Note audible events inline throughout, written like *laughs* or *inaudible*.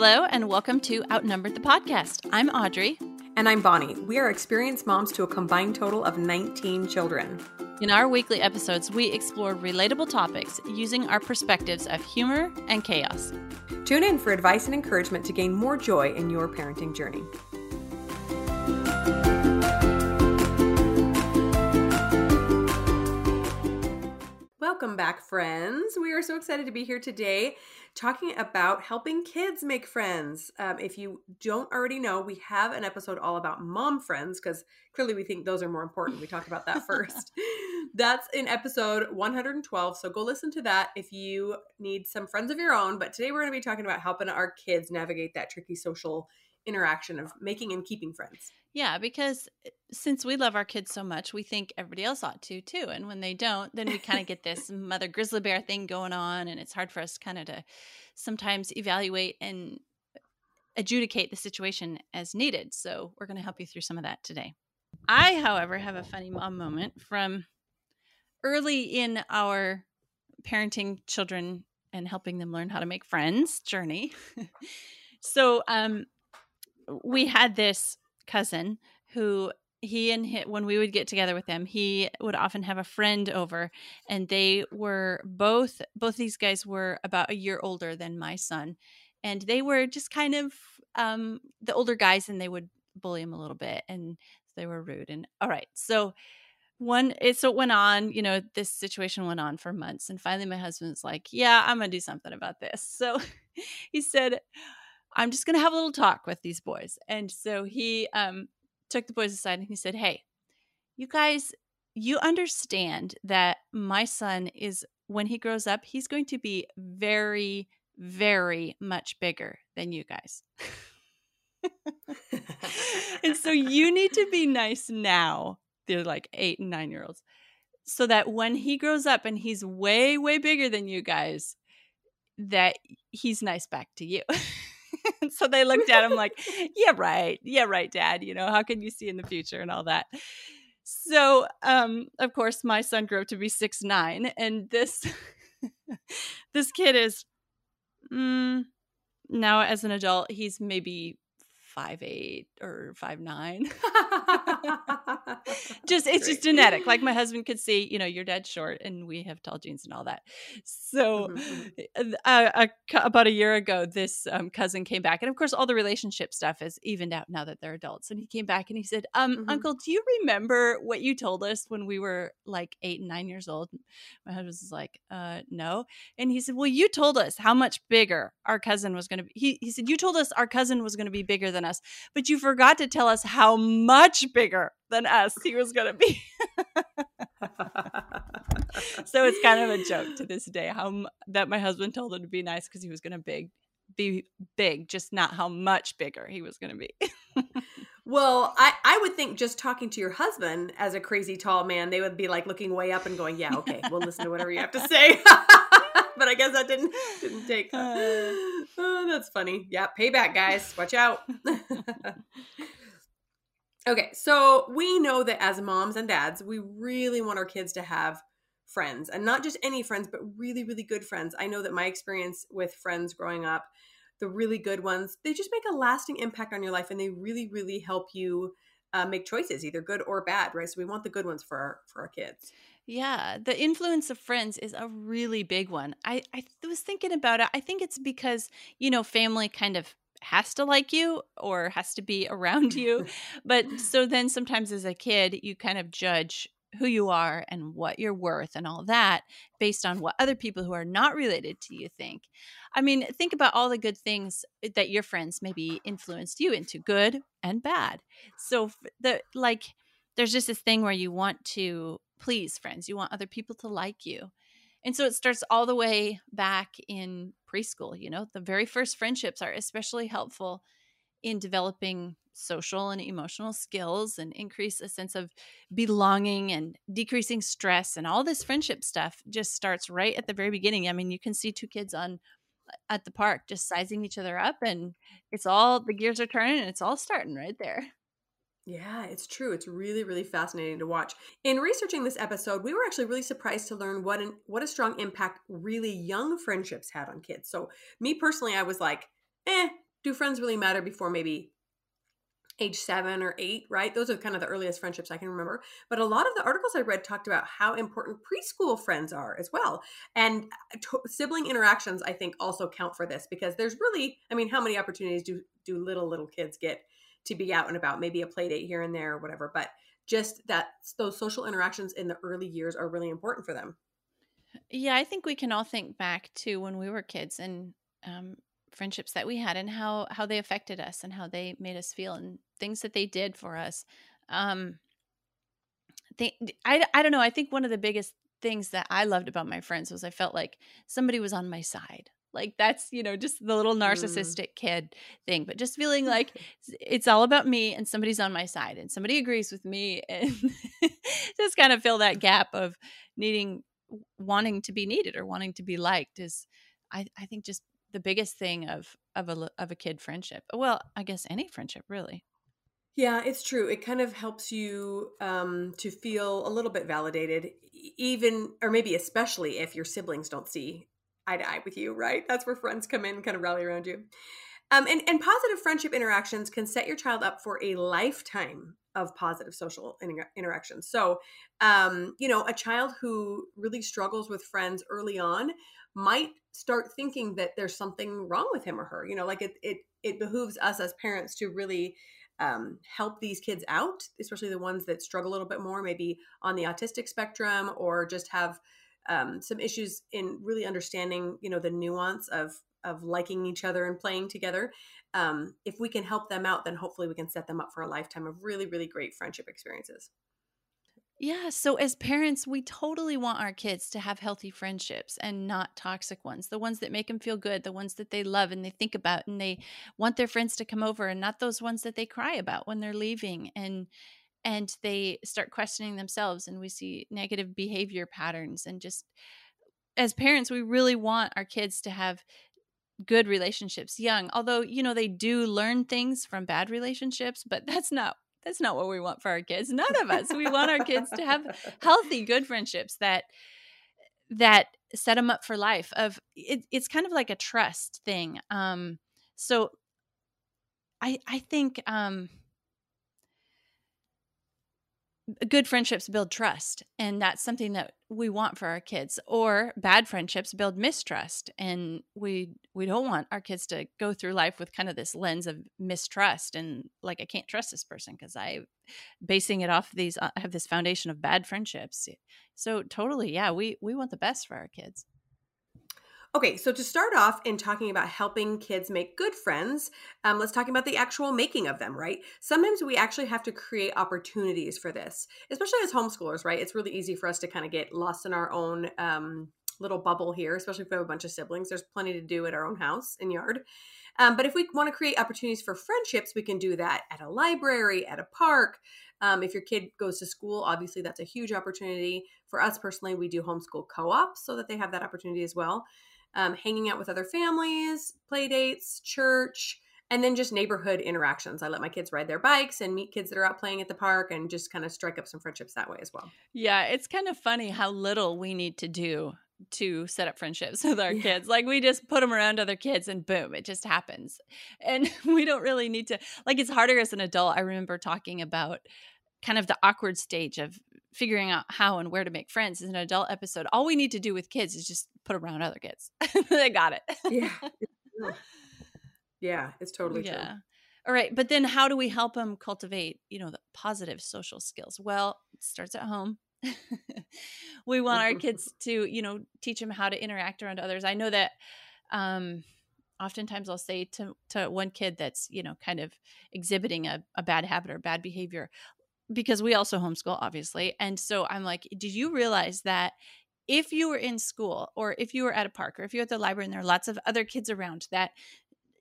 Hello, and welcome to Outnumbered the Podcast. I'm Audrey. And I'm Bonnie. We are experienced moms to a combined total of 19 children. In our weekly episodes, we explore relatable topics using our perspectives of humor and chaos. Tune in for advice and encouragement to gain more joy in your parenting journey. Welcome back, friends. We are so excited to be here today talking about helping kids make friends. Um, if you don't already know, we have an episode all about mom friends because clearly we think those are more important. We talked about that *laughs* first. That's in episode 112. So go listen to that if you need some friends of your own. But today we're going to be talking about helping our kids navigate that tricky social interaction of making and keeping friends. Yeah, because eh, since we love our kids so much, we think everybody else ought to too. And when they don't, then we *laughs* kind of get this mother grizzly bear thing going on. And it's hard for us kind of to sometimes evaluate and adjudicate the situation as needed. So we're going to help you through some of that today. I, however, have a funny mom moment from early in our parenting children and helping them learn how to make friends journey. *laughs* so, um, we had this cousin who he and he, when we would get together with them he would often have a friend over and they were both both these guys were about a year older than my son and they were just kind of um the older guys and they would bully him a little bit and they were rude and all right so one it so it went on you know this situation went on for months and finally my husband's like yeah i'm gonna do something about this. *laughs* So he said I'm just going to have a little talk with these boys. And so he um, took the boys aside and he said, Hey, you guys, you understand that my son is, when he grows up, he's going to be very, very much bigger than you guys. *laughs* and so you need to be nice now. They're like eight and nine year olds. So that when he grows up and he's way, way bigger than you guys, that he's nice back to you. *laughs* *laughs* so they looked at him like, yeah, right. Yeah, right, dad. You know, how can you see in the future and all that? So, um, of course, my son grew up to be six nine, and this *laughs* this kid is mm, now as an adult, he's maybe five eight or five nine. *laughs* *laughs* just it's just genetic. Like my husband could see, you know, your dad's short, and we have tall genes and all that. So, mm-hmm. uh, about a year ago, this um, cousin came back, and of course, all the relationship stuff is evened out now that they're adults. And he came back and he said, um, mm-hmm. "Uncle, do you remember what you told us when we were like eight and nine years old?" My husband was like, uh, "No," and he said, "Well, you told us how much bigger our cousin was going to be." He he said, "You told us our cousin was going to be bigger than us, but you forgot to tell us how much bigger than us he was going to be. *laughs* so it's kind of a joke to this day how that my husband told him to be nice because he was going to big be big, just not how much bigger he was going to be. *laughs* well, I I would think just talking to your husband as a crazy tall man, they would be like looking way up and going, "Yeah, okay, we'll listen to whatever you have to say." *laughs* but I guess that didn't didn't take. Uh, oh, that's funny. Yeah, payback, guys. Watch out. *laughs* okay, so we know that as moms and dads, we really want our kids to have friends, and not just any friends, but really, really good friends. I know that my experience with friends growing up, the really good ones, they just make a lasting impact on your life, and they really, really help you. Uh, make choices, either good or bad, right? So we want the good ones for our for our kids. Yeah, the influence of friends is a really big one. I, I was thinking about it. I think it's because, you know, family kind of has to like you or has to be *laughs* around you. *laughs* but mm-hmm. so then sometimes as a kid, you kind of judge who you are and what you're worth and all that based on what other people who are not related to you think. I mean, think about all the good things that your friends maybe influenced you into, good and bad. So the like there's just this thing where you want to please friends. You want other people to like you. And so it starts all the way back in preschool. You know, the very first friendships are especially helpful in developing social and emotional skills and increase a sense of belonging and decreasing stress and all this friendship stuff just starts right at the very beginning. I mean, you can see two kids on at the park just sizing each other up and it's all the gears are turning and it's all starting right there. Yeah, it's true. It's really, really fascinating to watch. In researching this episode, we were actually really surprised to learn what an, what a strong impact really young friendships had on kids. So, me personally, I was like, eh, do friends really matter before maybe age seven or eight, right? Those are kind of the earliest friendships I can remember. But a lot of the articles I read talked about how important preschool friends are as well. And uh, sibling interactions, I think, also count for this because there's really, I mean, how many opportunities do do little little kids get to be out and about? Maybe a play date here and there or whatever. But just that those social interactions in the early years are really important for them. Yeah, I think we can all think back to when we were kids and um, friendships that we had and how how they affected us and how they made us feel and things that they did for us um they i i don't know i think one of the biggest things that i loved about my friends was i felt like somebody was on my side like that's you know just the little mm. narcissistic mm. kid thing but just feeling *laughs* like it's all about me and somebody's on my side and somebody agrees with me and *laughs* just kind of fill that gap of needing wanting to be needed or wanting to be liked is i i think just the biggest thing of of a of a kid friendship. Well, I guess any friendship really. Yeah, it's true. It kind of helps you um, to feel a little bit validated, even or maybe especially if your siblings don't see eye to eye with you. Right? That's where friends come in, kind of rally around you. Um, and, and positive friendship interactions can set your child up for a lifetime of positive social inter- interactions. So, um, you know, a child who really struggles with friends early on might start thinking that there's something wrong with him or her. You know, like it it it behooves us as parents to really um, help these kids out, especially the ones that struggle a little bit more, maybe on the autistic spectrum, or just have um, some issues in really understanding, you know, the nuance of of liking each other and playing together. Um, if we can help them out, then hopefully we can set them up for a lifetime of really, really great friendship experiences. Yeah. So, as parents, we totally want our kids to have healthy friendships and not toxic ones, the ones that make them feel good, the ones that they love and they think about and they want their friends to come over, and not those ones that they cry about when they're leaving and and they start questioning themselves and we see negative behavior patterns and just as parents we really want our kids to have good relationships young although you know they do learn things from bad relationships but that's not that's not what we want for our kids. None of us. We want our kids to have healthy good friendships that that set them up for life of it, it's kind of like a trust thing um so i i think um good friendships build trust and that's something that we want for our kids or bad friendships build mistrust and we we don't want our kids to go through life with kind of this lens of mistrust and like i can't trust this person because i basing it off these uh, i have this foundation of bad friendships. So totally yeah we we want the best for our kids Okay, so to start off in talking about helping kids make good friends, um, let's talk about the actual making of them, right? Sometimes we actually have to create opportunities for this, especially as homeschoolers, right? It's really easy for us to kind of get lost in our own um, little bubble here, especially if we have a bunch of siblings. There's plenty to do at our own house and yard. Um, but if we want to create opportunities for friendships, we can do that at a library, at a park. Um, if your kid goes to school, obviously that's a huge opportunity. For us personally, we do homeschool co ops so that they have that opportunity as well um, hanging out with other families, play dates, church, and then just neighborhood interactions. I let my kids ride their bikes and meet kids that are out playing at the park and just kind of strike up some friendships that way as well. Yeah, it's kind of funny how little we need to do to set up friendships *laughs* with our yeah. kids. Like we just put them around other kids and boom, it just happens. And *laughs* we don't really need to like it's harder as an adult. I remember talking about kind of the awkward stage of figuring out how and where to make friends is an adult episode. All we need to do with kids is just put around other kids. *laughs* they got it. yeah. *laughs* Yeah, it's totally yeah. true. All right, but then how do we help them cultivate, you know, the positive social skills? Well, it starts at home. *laughs* we want our kids to, you know, teach them how to interact around others. I know that um oftentimes I'll say to to one kid that's, you know, kind of exhibiting a, a bad habit or bad behavior, because we also homeschool, obviously. And so I'm like, did you realize that if you were in school or if you were at a park or if you're at the library and there are lots of other kids around that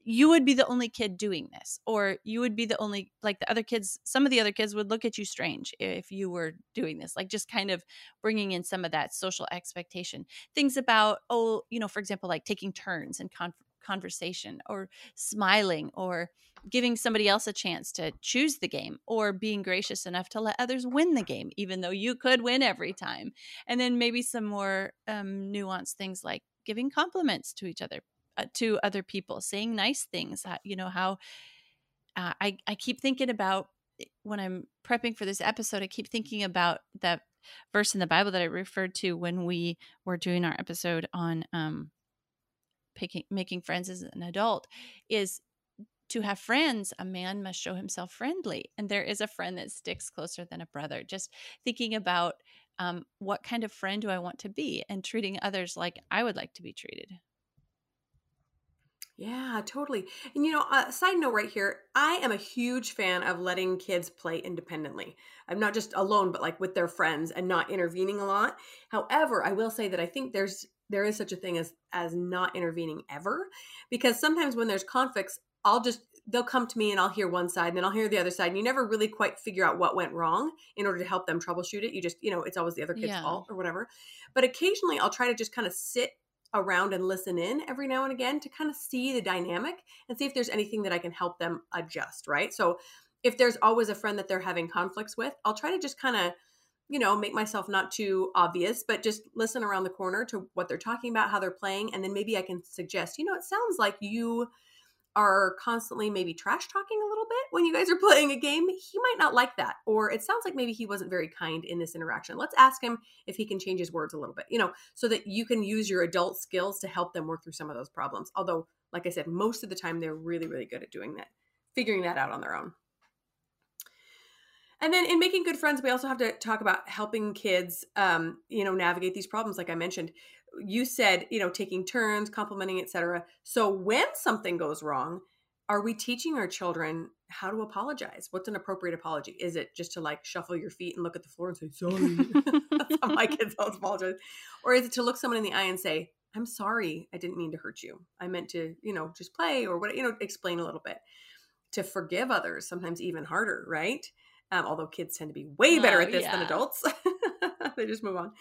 you would be the only kid doing this or you would be the only like the other kids some of the other kids would look at you strange if you were doing this like just kind of bringing in some of that social expectation things about oh you know for example like taking turns and con- conversation or smiling or giving somebody else a chance to choose the game or being gracious enough to let others win the game even though you could win every time and then maybe some more um, nuanced things like giving compliments to each other uh, to other people, saying nice things. You know how uh, I I keep thinking about eh, when I'm prepping for this episode. I keep thinking about that verse in the Bible that I referred to when we were doing our episode on um, picking, making friends as an adult. Is to have friends, a man must show himself friendly. And there is a friend that sticks closer than a brother. Just thinking about um, what kind of friend do I want to be and treating others like I would like to be treated. Yeah, totally. And you know, uh, side note right here, I am a huge fan of letting kids play independently. I'm not just alone, but like with their friends and not intervening a lot. However, I will say that I think there's there is such a thing as as not intervening ever because sometimes when there's conflicts, I'll just they'll come to me and I'll hear one side and then I'll hear the other side and you never really quite figure out what went wrong in order to help them troubleshoot it. You just, you know, it's always the other kid's yeah. fault or whatever. But occasionally I'll try to just kind of sit around and listen in every now and again to kind of see the dynamic and see if there's anything that I can help them adjust, right? So if there's always a friend that they're having conflicts with, I'll try to just kind of you know, make myself not too obvious, but just listen around the corner to what they're talking about, how they're playing, and then maybe I can suggest, you know, it sounds like you are constantly maybe trash talking a little bit when you guys are playing a game, he might not like that. Or it sounds like maybe he wasn't very kind in this interaction. Let's ask him if he can change his words a little bit, you know, so that you can use your adult skills to help them work through some of those problems. Although, like I said, most of the time they're really, really good at doing that, figuring that out on their own. And then in making good friends, we also have to talk about helping kids, um, you know, navigate these problems. Like I mentioned, you said, you know, taking turns, complimenting, etc. So when something goes wrong, are we teaching our children how to apologize? What's an appropriate apology? Is it just to like shuffle your feet and look at the floor and say sorry? *laughs* My kids always apologize. Or is it to look someone in the eye and say, "I'm sorry, I didn't mean to hurt you. I meant to, you know, just play or what, you know, explain a little bit." To forgive others, sometimes even harder, right? Um, although kids tend to be way better oh, at this yeah. than adults, *laughs* they just move on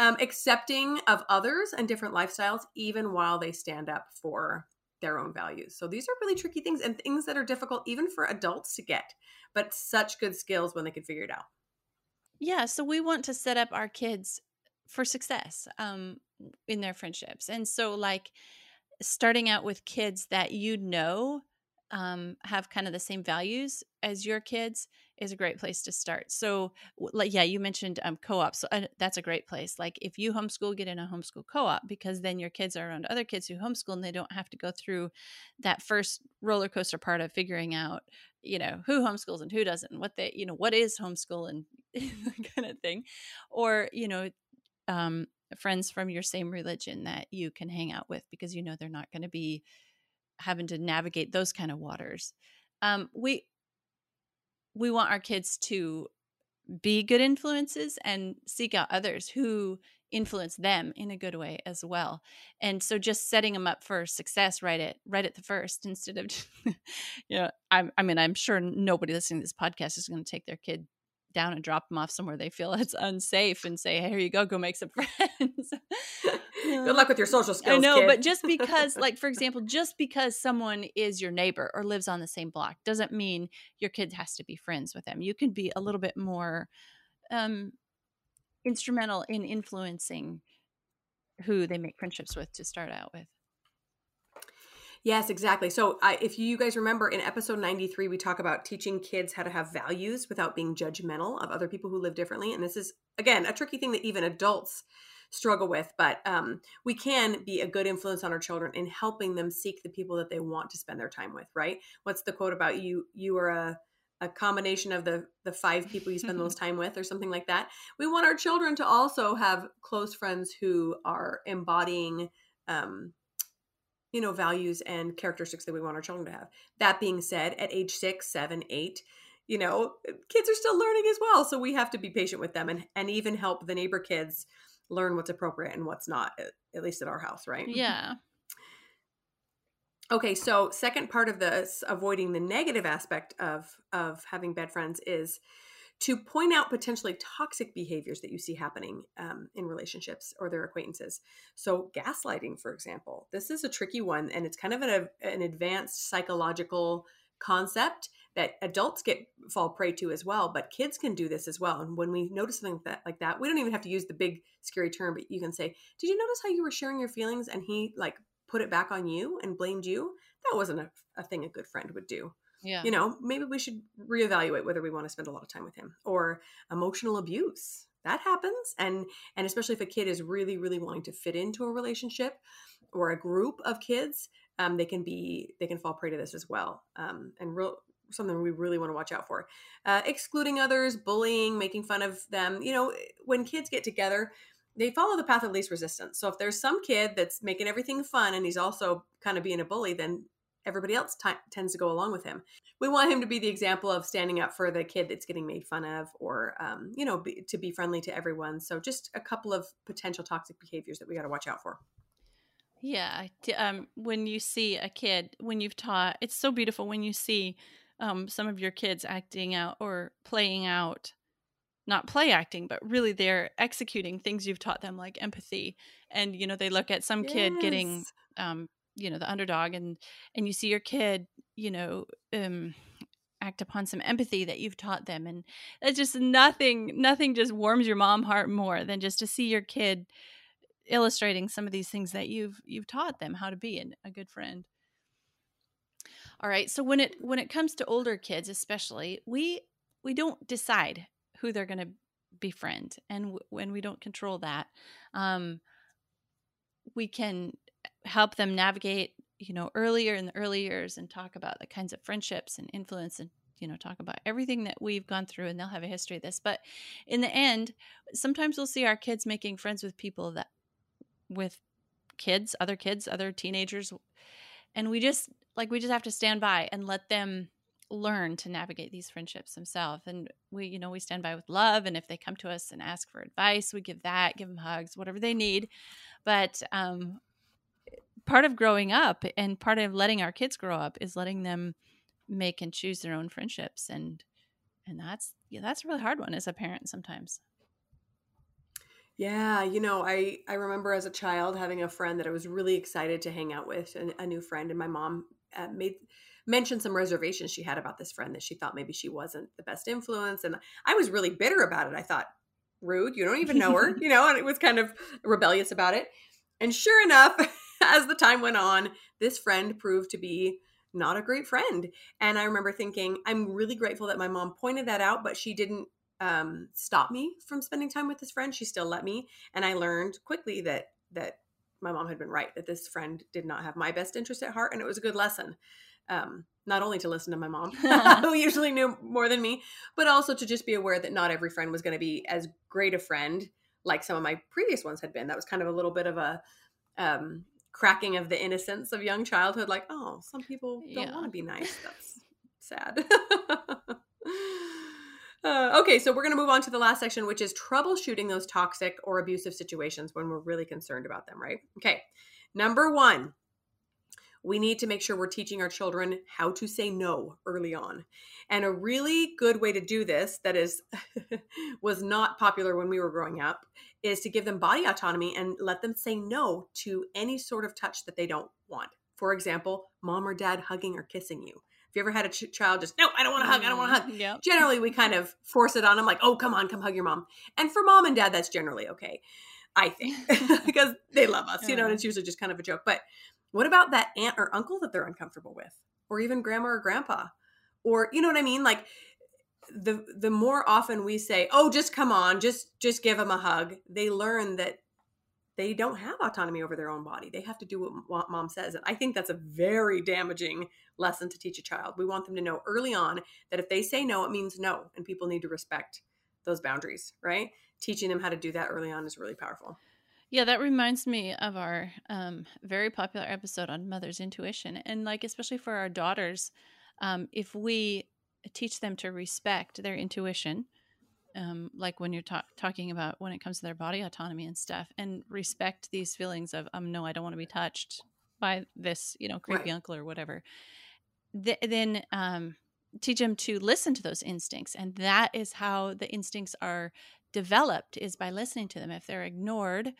um, accepting of others and different lifestyles, even while they stand up for their own values. So these are really tricky things and things that are difficult even for adults to get, but such good skills when they can figure it out. Yeah. So we want to set up our kids for success um, in their friendships. And so, like, starting out with kids that you know um, have kind of the same values as your kids is a great place to start. So, like, yeah, you mentioned um, co-op, so uh, that's a great place. Like, if you homeschool, get in a homeschool co-op because then your kids are around other kids who homeschool, and they don't have to go through that first roller coaster part of figuring out, you know, who homeschools and who doesn't, what they, you know, what is homeschool and *laughs* kind of thing, or you know, um, friends from your same religion that you can hang out with because you know they're not going to be having to navigate those kind of waters. Um, we we want our kids to be good influences and seek out others who influence them in a good way as well. And so just setting them up for success right at right at the first instead of *laughs* you know I, I mean i'm sure nobody listening to this podcast is going to take their kid down and drop them off somewhere they feel *laughs* it's unsafe and say, hey, here you go, go make some *laughs* friends. Good luck with your social skills. I know, kid. but just because, like, for *laughs* example, just because someone is your neighbor or lives on the same block doesn't mean your kid has to be friends with them. You can be a little bit more um, instrumental in influencing who they make friendships with to start out with. Yes, exactly. So, I, if you guys remember in episode 93, we talk about teaching kids how to have values without being judgmental of other people who live differently. And this is, again, a tricky thing that even adults struggle with. But um, we can be a good influence on our children in helping them seek the people that they want to spend their time with, right? What's the quote about you? You are a a combination of the the five people you spend the most *laughs* time with or something like that we want our children to also have close friends who are embodying um, you know values and characteristics that we want our children to have. That being said at age six seven eight you know eh, kids are still learning as well so we have to be patient with them and and even help the neighbor kids learn what's appropriate and what's not eh, at least at our house right? Mm-hmm. Yeah. Okay so second part of this avoiding the negative aspect of of having bad friends is to point out potentially toxic behaviors that you see happening um, in relationships or their acquaintances. So, gaslighting, for example, this is a tricky one, and it's kind of an, an advanced psychological concept that adults get fall prey to as well but kids can do this as well and when we notice something like that, like that we don't even have to use the big scary term but you can say did you notice how you were sharing your feelings and he like put it back on you and blamed you, that wasn't a, a thing a good friend would do. Yeah. You know, maybe we should reevaluate whether we want to spend a lot of time with him or emotional abuse. That happens. And and especially if a kid is really, really wanting to fit into a relationship or a group of kids, um, they can be they can fall prey to this as well. Um, and real something we really want to watch out for. Uh, excluding others, bullying, making fun of them. You know, when kids get together, they follow the path of least resistance. So if there's some kid that's making everything fun and he's also kind of being a bully, then everybody else t- tends to go along with him. We want him to be the example of standing up for the kid that's getting made fun of, or um, you know, be, to be friendly to everyone. So just a couple of potential toxic behaviors that we got to watch out for. Yeah, um, when you see a kid, when you've taught, it's so beautiful when you see um, some of your kids acting out or playing out not play acting but really they're executing things you've taught them like empathy and you know they look at some yes. kid getting um you know the underdog and and you see your kid you know um act upon some empathy that you've taught them and it's just nothing nothing just warms your mom heart more than just to see your kid illustrating some of these things that you've you've taught them how to be an, a good friend all right. So when it when it comes to older kids, especially, we we don't decide who they're going to befriend, and when we don't control that, um, we can help them navigate. You know, earlier in the early years, and talk about the kinds of friendships and influence, and you know, talk about everything that we've gone through, and they'll have a history of this. But in the end, sometimes we'll see our kids making friends with people that with kids, other kids, other teenagers, and we just like we just have to stand by and let them learn to navigate these friendships themselves and we you know we stand by with love and if they come to us and ask for advice we give that give them hugs whatever they need but um part of growing up and part of letting our kids grow up is letting them make and choose their own friendships and and that's yeah that's a really hard one as a parent sometimes yeah, you know, I I remember as a child having a friend that I was really excited to hang out with, a, a new friend, and my mom uh, made mentioned some reservations she had about this friend that she thought maybe she wasn't the best influence, and I was really bitter about it. I thought, rude, you don't even know her, *laughs* you know, and it was kind of rebellious about it. And sure enough, *laughs* as the time went on, this friend proved to be not a great friend. And I remember thinking, I'm really grateful that my mom pointed that out, but she didn't um, stop me from spending time with this friend. She still let me, and I learned quickly that that my mom had been right. That this friend did not have my best interest at heart, and it was a good lesson. Um, not only to listen to my mom, *laughs* *laughs* who usually knew more than me, but also to just be aware that not every friend was going to be as great a friend like some of my previous ones had been. That was kind of a little bit of a um, cracking of the innocence of young childhood. Like, oh, some people don't yeah. want to be nice. *laughs* That's sad. *laughs* Uh, okay, so we're going to move on to the last section, which is troubleshooting those toxic or abusive situations when we're really concerned about them, right? Okay, number one, we need to make sure we're teaching our children how to say no early on. And a really good way to do this that is *laughs* was not popular when we were growing up is to give them body autonomy and let them say no to any sort of touch that they don't want. For example, mom or dad hugging or kissing you. If you ever had a ch- child just, no, I don't want to hug, I don't want to mm, hug. Yep. Generally, we kind of force it on them, like, oh, come on, come hug your mom. And for mom and dad, that's generally okay, I think, *laughs* *laughs* because they love us, you know, and it's usually just kind of a joke. But what about that aunt or uncle that they're uncomfortable with? Or even grandma or grandpa? Or, you know what I mean? Like, the the more often we say oh just come on just just give them a hug they learn that they don't have autonomy over their own body. They have to do what mom says. And I think that's a very damaging lesson to teach a child. We want them to know early on that if they say no, it means no. And people need to respect those boundaries, right? Teaching them how to do that early on is really powerful. Yeah, that reminds me of our um, very popular episode on mother's intuition. And, like, especially for our daughters, um, if we teach them to respect their intuition, um, like when you're ta- talking about when it comes to their body autonomy and stuff, and respect these feelings of um, no, I don't want to be touched by this, you know, creepy right. uncle or whatever. Th- then um, teach them to listen to those instincts, and that is how the instincts are developed is by listening to them. If they're ignored,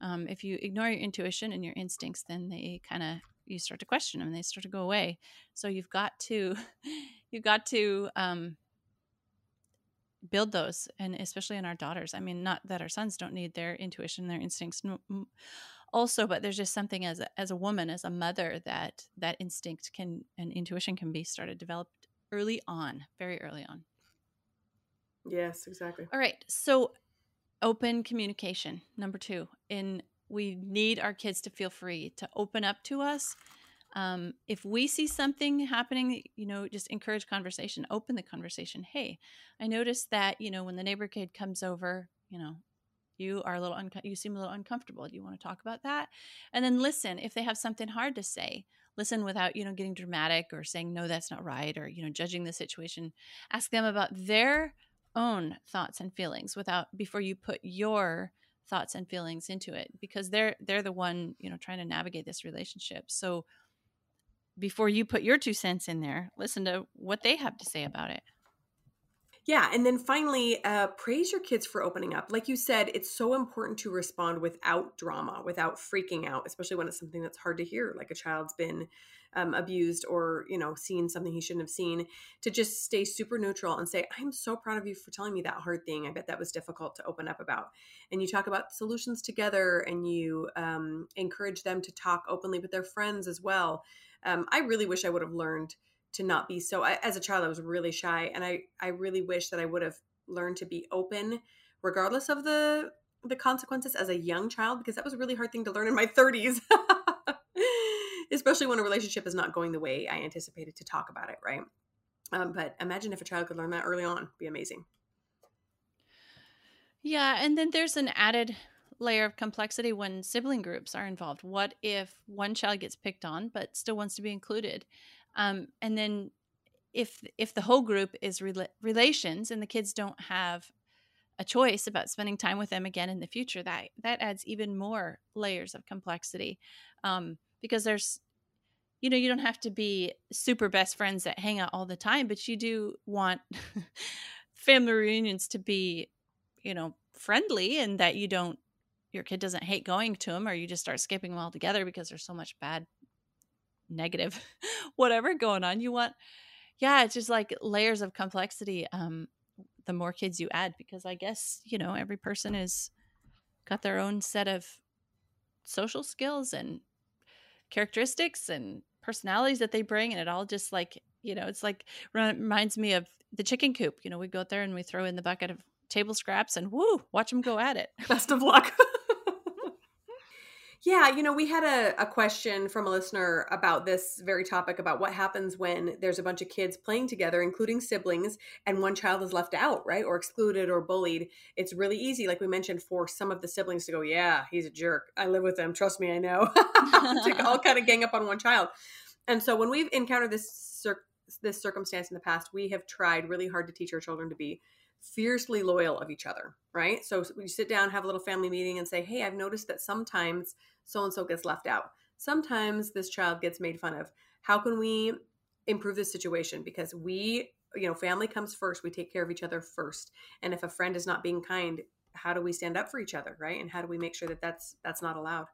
um, if you ignore your intuition and your instincts, then they kind of you start to question them and they start to go away. So you've got to *laughs* you've got to um, build those and especially in our daughters. I mean not that our sons don't need their intuition their instincts also but there's just something as a, as a woman as a mother that that instinct can and intuition can be started developed early on very early on. Yes exactly. All right so open communication number two in we need our kids to feel free to open up to us. Um, if we see something happening you know just encourage conversation open the conversation. Hey i noticed that you know when the neighbor kid comes over you know you are a little you seem a little uncomfortable. Do you want to talk about that? And then listen if they have something hard to say listen without you know getting dramatic or saying no that's not right or you know judging the situation. Ask them about their own thoughts and feelings without before you put your thoughts and feelings into it because they're they're the one you know trying to navigate this relationship so before you put your two cents in there listen to what they have to say about it yeah, and then finally, uh, praise your kids for opening up. Like you said, it's so important to respond without drama, without freaking out, especially when it's something that's hard to hear, like a child's been um, abused or you know seen something he shouldn't have seen. To just stay super neutral and say, "I'm so proud of you for telling me that hard thing. I bet that was difficult to open up about." And you talk about solutions together, and you um, encourage them to talk openly with their friends as well. Um, I really wish I would have learned to not be so I, as a child i was really shy and i i really wish that i would have learned to be open regardless of the the consequences as a young child because that was a really hard thing to learn in my 30s *laughs* especially when a relationship is not going the way i anticipated to talk about it right? Um, but imagine if a child could learn that early on. It'd be amazing. Yeah and then there's an added layer of complexity when sibling groups are involved. What if one child gets picked on but still wants to be included? Um, and then if if the whole group is rela- relations and the kids don't have a choice about spending time with them again in the future, that that adds even more layers of complexity. Um, because there's you know you don't have to be super best friends that hang out all the time but you do want *laughs* family reunions to be you know friendly and that you don't your kid doesn't hate going to them or you just start skipping them all together because there's so much bad negative *laughs* whatever going on. You want yeah it's just like layers of complexity um the more kids you add because i guess you know every person is got their own set of social skills and characteristics and personalities that they bring and it all just like you know it's like reminds me of the chicken coop you know we go out there and we throw in the bucket of table scraps and woo watch them go at it. Best of luck *laughs* yeah, you know, we had a, a question from a listener about this very topic about what happens when there's a bunch of kids playing together, including siblings, and one child is left out, right? Or excluded or bullied. It's really easy, like we mentioned, for some of the siblings to go, Yeah, he's a jerk. I live with him. Trust me, I know. *laughs* to all kind of gang up on one child. And so when we've encountered this cir- this circumstance in the past, we have tried really hard to teach our children to be fiercely loyal of each other, right? So we sit down, have a little family meeting, and say, Hey, I've noticed that sometimes so and so gets left out. Sometimes this child gets made fun of. How can we improve this situation? Because we, you know, family comes first. We take care of each other first. And if a friend is not being kind, how do we stand up for each other, right? And how do we make sure that that's that's not allowed?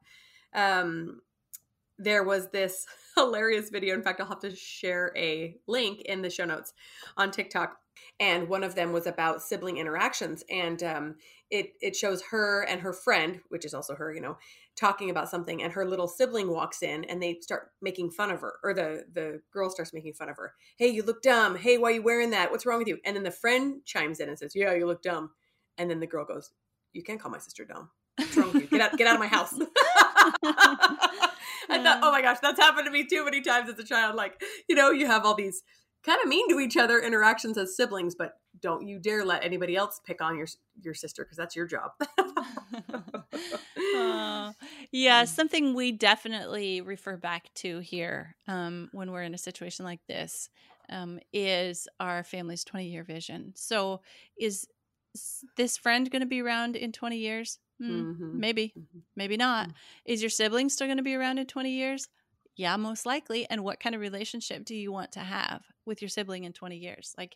Um, there was this *laughs* hilarious video. In fact, I'll have to share a link in the show notes on TikTok. And one of them was about sibling interactions, and um, it it shows her and her friend, which is also her, you know, talking about something and her little sibling walks in and they start making fun of her or the the girl starts making fun of her. Hey you look dumb. Hey why are you wearing that? What's wrong with you? And then the friend chimes in and says yeah you look dumb. And then the girl goes you can't call my sister dumb. What's wrong with you? Get out get out of my house. *laughs* I thought, oh my gosh, that's happened to me too many times as a child. Like, you know, you have all these kind of mean to each other interactions as siblings, but don't you dare let anybody else pick on your your sister because that's your job. *laughs* uh, yeah, mm. something we definitely refer back to here um, when we're in a situation like this um, is our family's 20 year vision. So, is this friend going to be around in 20 years? Mm, mm-hmm. Maybe, mm-hmm. maybe not. Mm. Is your sibling still going to be around in 20 years? Yeah, most likely. And what kind of relationship do you want to have with your sibling in 20 years? Like,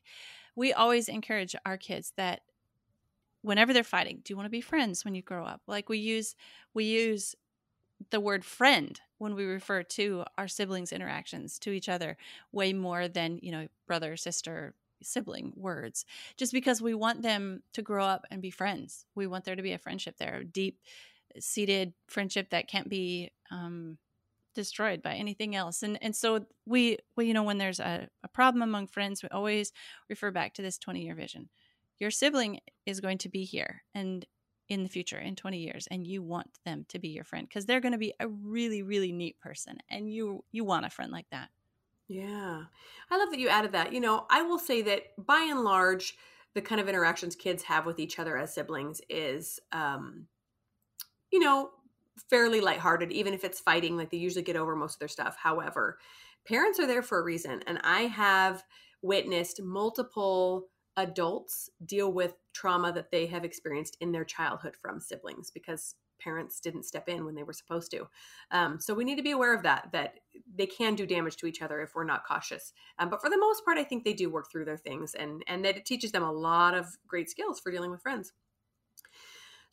we always encourage our kids that whenever they're fighting, do you want to be friends when you grow up? Like we use we use the word friend when we refer to our siblings interactions to each other way more than, you know, brother, sister, sibling words just because we want them to grow up and be friends we want there to be a friendship there a deep seated friendship that can't be um, destroyed by anything else and and so we, we you know when there's a, a problem among friends we always refer back to this 20 year vision. Your sibling is going to be here and in the future in 20 years and you want them to be your friend because they're going to be a really really neat person and you you want a friend like that. Yeah. I love that you added that. You know i will say that by and large the kind of interactions kids have with each other as siblings is um you know fairly lighthearted even if it's fighting like they usually get over most of their stuff however parents are there for a reason and i have witnessed multiple adults deal with trauma that they have experienced in their childhood from siblings because parents didn't step in when they were supposed to. Um, so we need to be aware of that, that they can do damage to each other if we're not cautious. Um, but for the most part, I think they do work through their things and, and that it teaches them a lot of great skills for dealing with friends.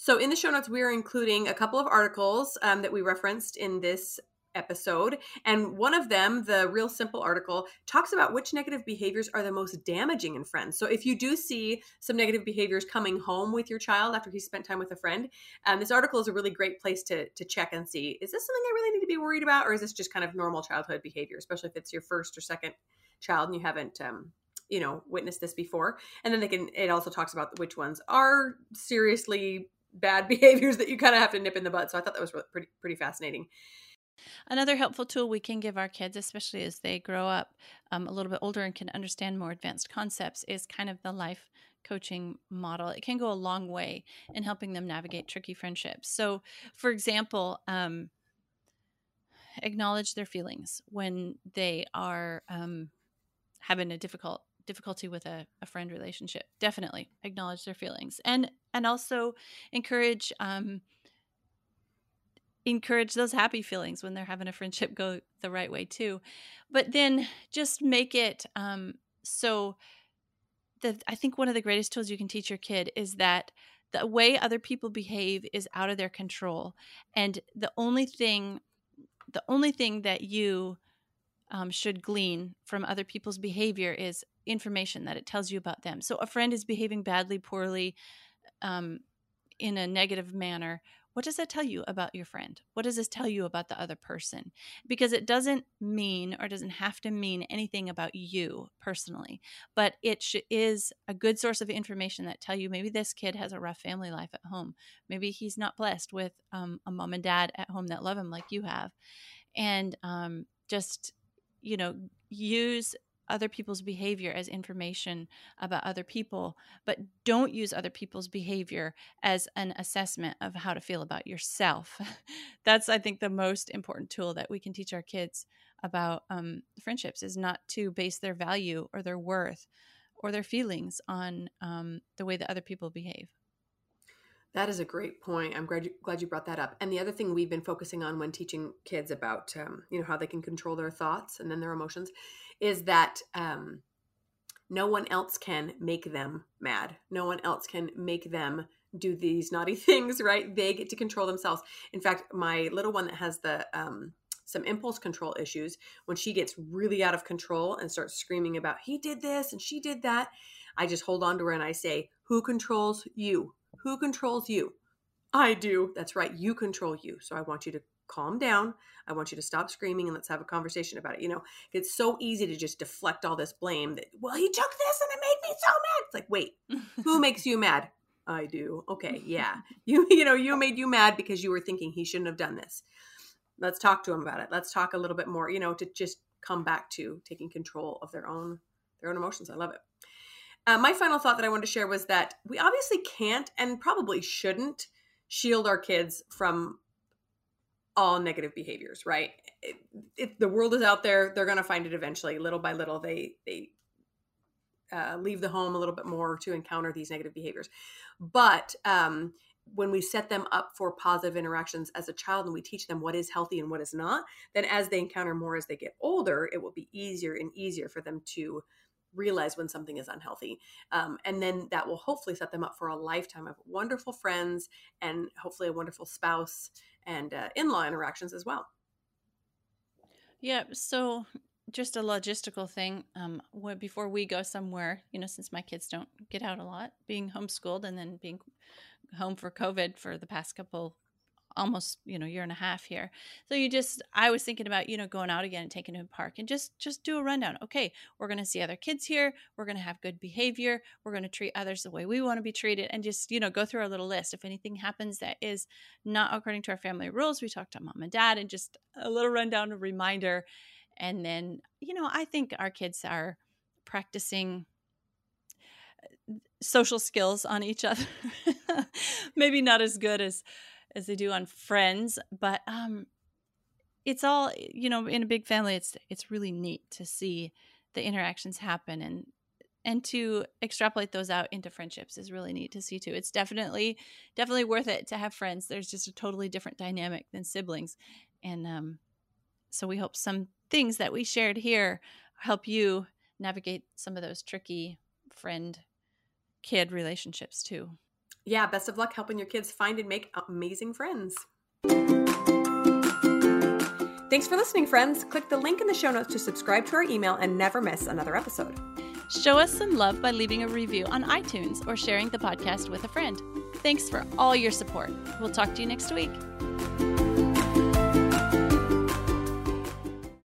So in the show notes, we are including a couple of articles um, that we referenced in this episode. And one of them, the Real Simple article, talks about which negative behaviors are the most damaging in friends. So if you do see some negative behaviors coming home with your child after he spent time with a friend, um, this article is a really great place to, to check and see is this something I really need to be worried about, or is this just kind of normal childhood behavior, especially if it's your first or second child and you haven't. Um, you know witnessed this before and then they can it also talks about which ones are seriously bad *laughs* behaviors that you kind of have to nip in the bud so i thought that was really, pretty pretty fascinating Another helpful tool we can give our kids, especially as they grow up um, a little bit older and can understand more advanced concepts, is kind of the life coaching model. It can go a long way in helping them navigate tricky friendships. So, for example, um, acknowledge their feelings when they are um, having a difficult difficulty with a, a, friend relationship definitely acknowledge their feelings. And and also encourage um, encourage those happy feelings when they're having a friendship go the right way too. But then just make it um, so the i think one of the greatest tools you can teach your kid is that the way other people behave is out of their control. And the only thing the only thing that you um, should glean from other people's behavior is information that it tells you about them so a friend is behaving badly poorly um, in a negative manner what does that tell you about your friend? What does this tell you about the other person? Because it doesn't mean or doesn't have to mean anything about you personally, but it sh- is a good source of information that tell you maybe this kid has a rough family life at home. Maybe he's not blessed with um, a mom and dad at home that love him like you have, and um, just you know use other people's behavior as information about other people, but don't use other people's behavior as an assessment of how to feel about yourself. *laughs* That's, I think, the most important tool that we can teach our kids about um, friendships is not to base their value or their worth or their feelings on um, the way that other people behave. That is a great point. I'm glad you, glad you brought that up. And the other thing we've been focusing on when teaching kids about, um, you know, how they can control their thoughts and then their emotions, is that um, no one else can make them mad. No one else can make them do these naughty *laughs* things. Right? They get to control themselves. In fact, my little one that has the um, some impulse control issues, when she gets really out of control and starts screaming about he did this and she did that, I just hold on to her and I say, "Who controls you?" Who controls you? I do. That's right. You control you. So I want you to calm down. I want you to stop screaming and let's have a conversation about it. You know, it's so easy to just deflect all this blame that, well, he took this and it made me so mad. It's like, wait, who *laughs* makes you mad? I do. Okay, yeah. *laughs* You you know, you made you mad because you were thinking he shouldn't have done this. Let's talk to him about it. Let's talk a little bit more, you know, to just come back to taking control of their own their own emotions. I love it. Uh, my final thought that I wanted to share was that we obviously can't and probably shouldn't shield our kids from all negative behaviors, right? If the world is out there, they're going to find it eventually. Little by little, they they uh, leave the home a little bit more to encounter these negative behaviors. But um, when we set them up for positive interactions as a child and we teach them what is healthy and what is not, then as they encounter more as they get older, it will be easier and easier for them to realize when something is unhealthy. Um, and then that will hopefully set them up for a lifetime of wonderful friends and hopefully a wonderful spouse and uh, in law interactions as well. Yeah. So just a logistical thing. Um, before we go somewhere, you know, since my kids don't get out a lot, being homeschooled and then being home for COVID for the past couple almost you know year and a half here. So you just i was thinking about you know going out again and taking him to park and just just do a rundown. Okay we're going to see other kids here we're going to have good behavior we're going to treat others the way we want to be treated and just you know go through our little list. If anything happens that is not according to our family rules we talk to mom and dad and just a little rundown a reminder. And then you know i think our kids are practicing uh, social skills on each other. *laughs* Maybe not as good as as they do on Friends, but um, it's all you know in a big family. It's it's really neat to see the interactions happen and and to extrapolate those out into friendships is really neat to see too. It's definitely definitely worth it to have friends. There's just a totally different dynamic than siblings, and um, so we hope some things that we shared here help you navigate some of those tricky friend kid relationships too. Yeah, best of luck helping your kids find and make amazing friends. Thanks for listening, friends. Click the link in the show notes to subscribe to our email and never miss another episode. Show us some love by leaving a review on iTunes or sharing the podcast with a friend. Thanks for all your support. We'll talk to you next week.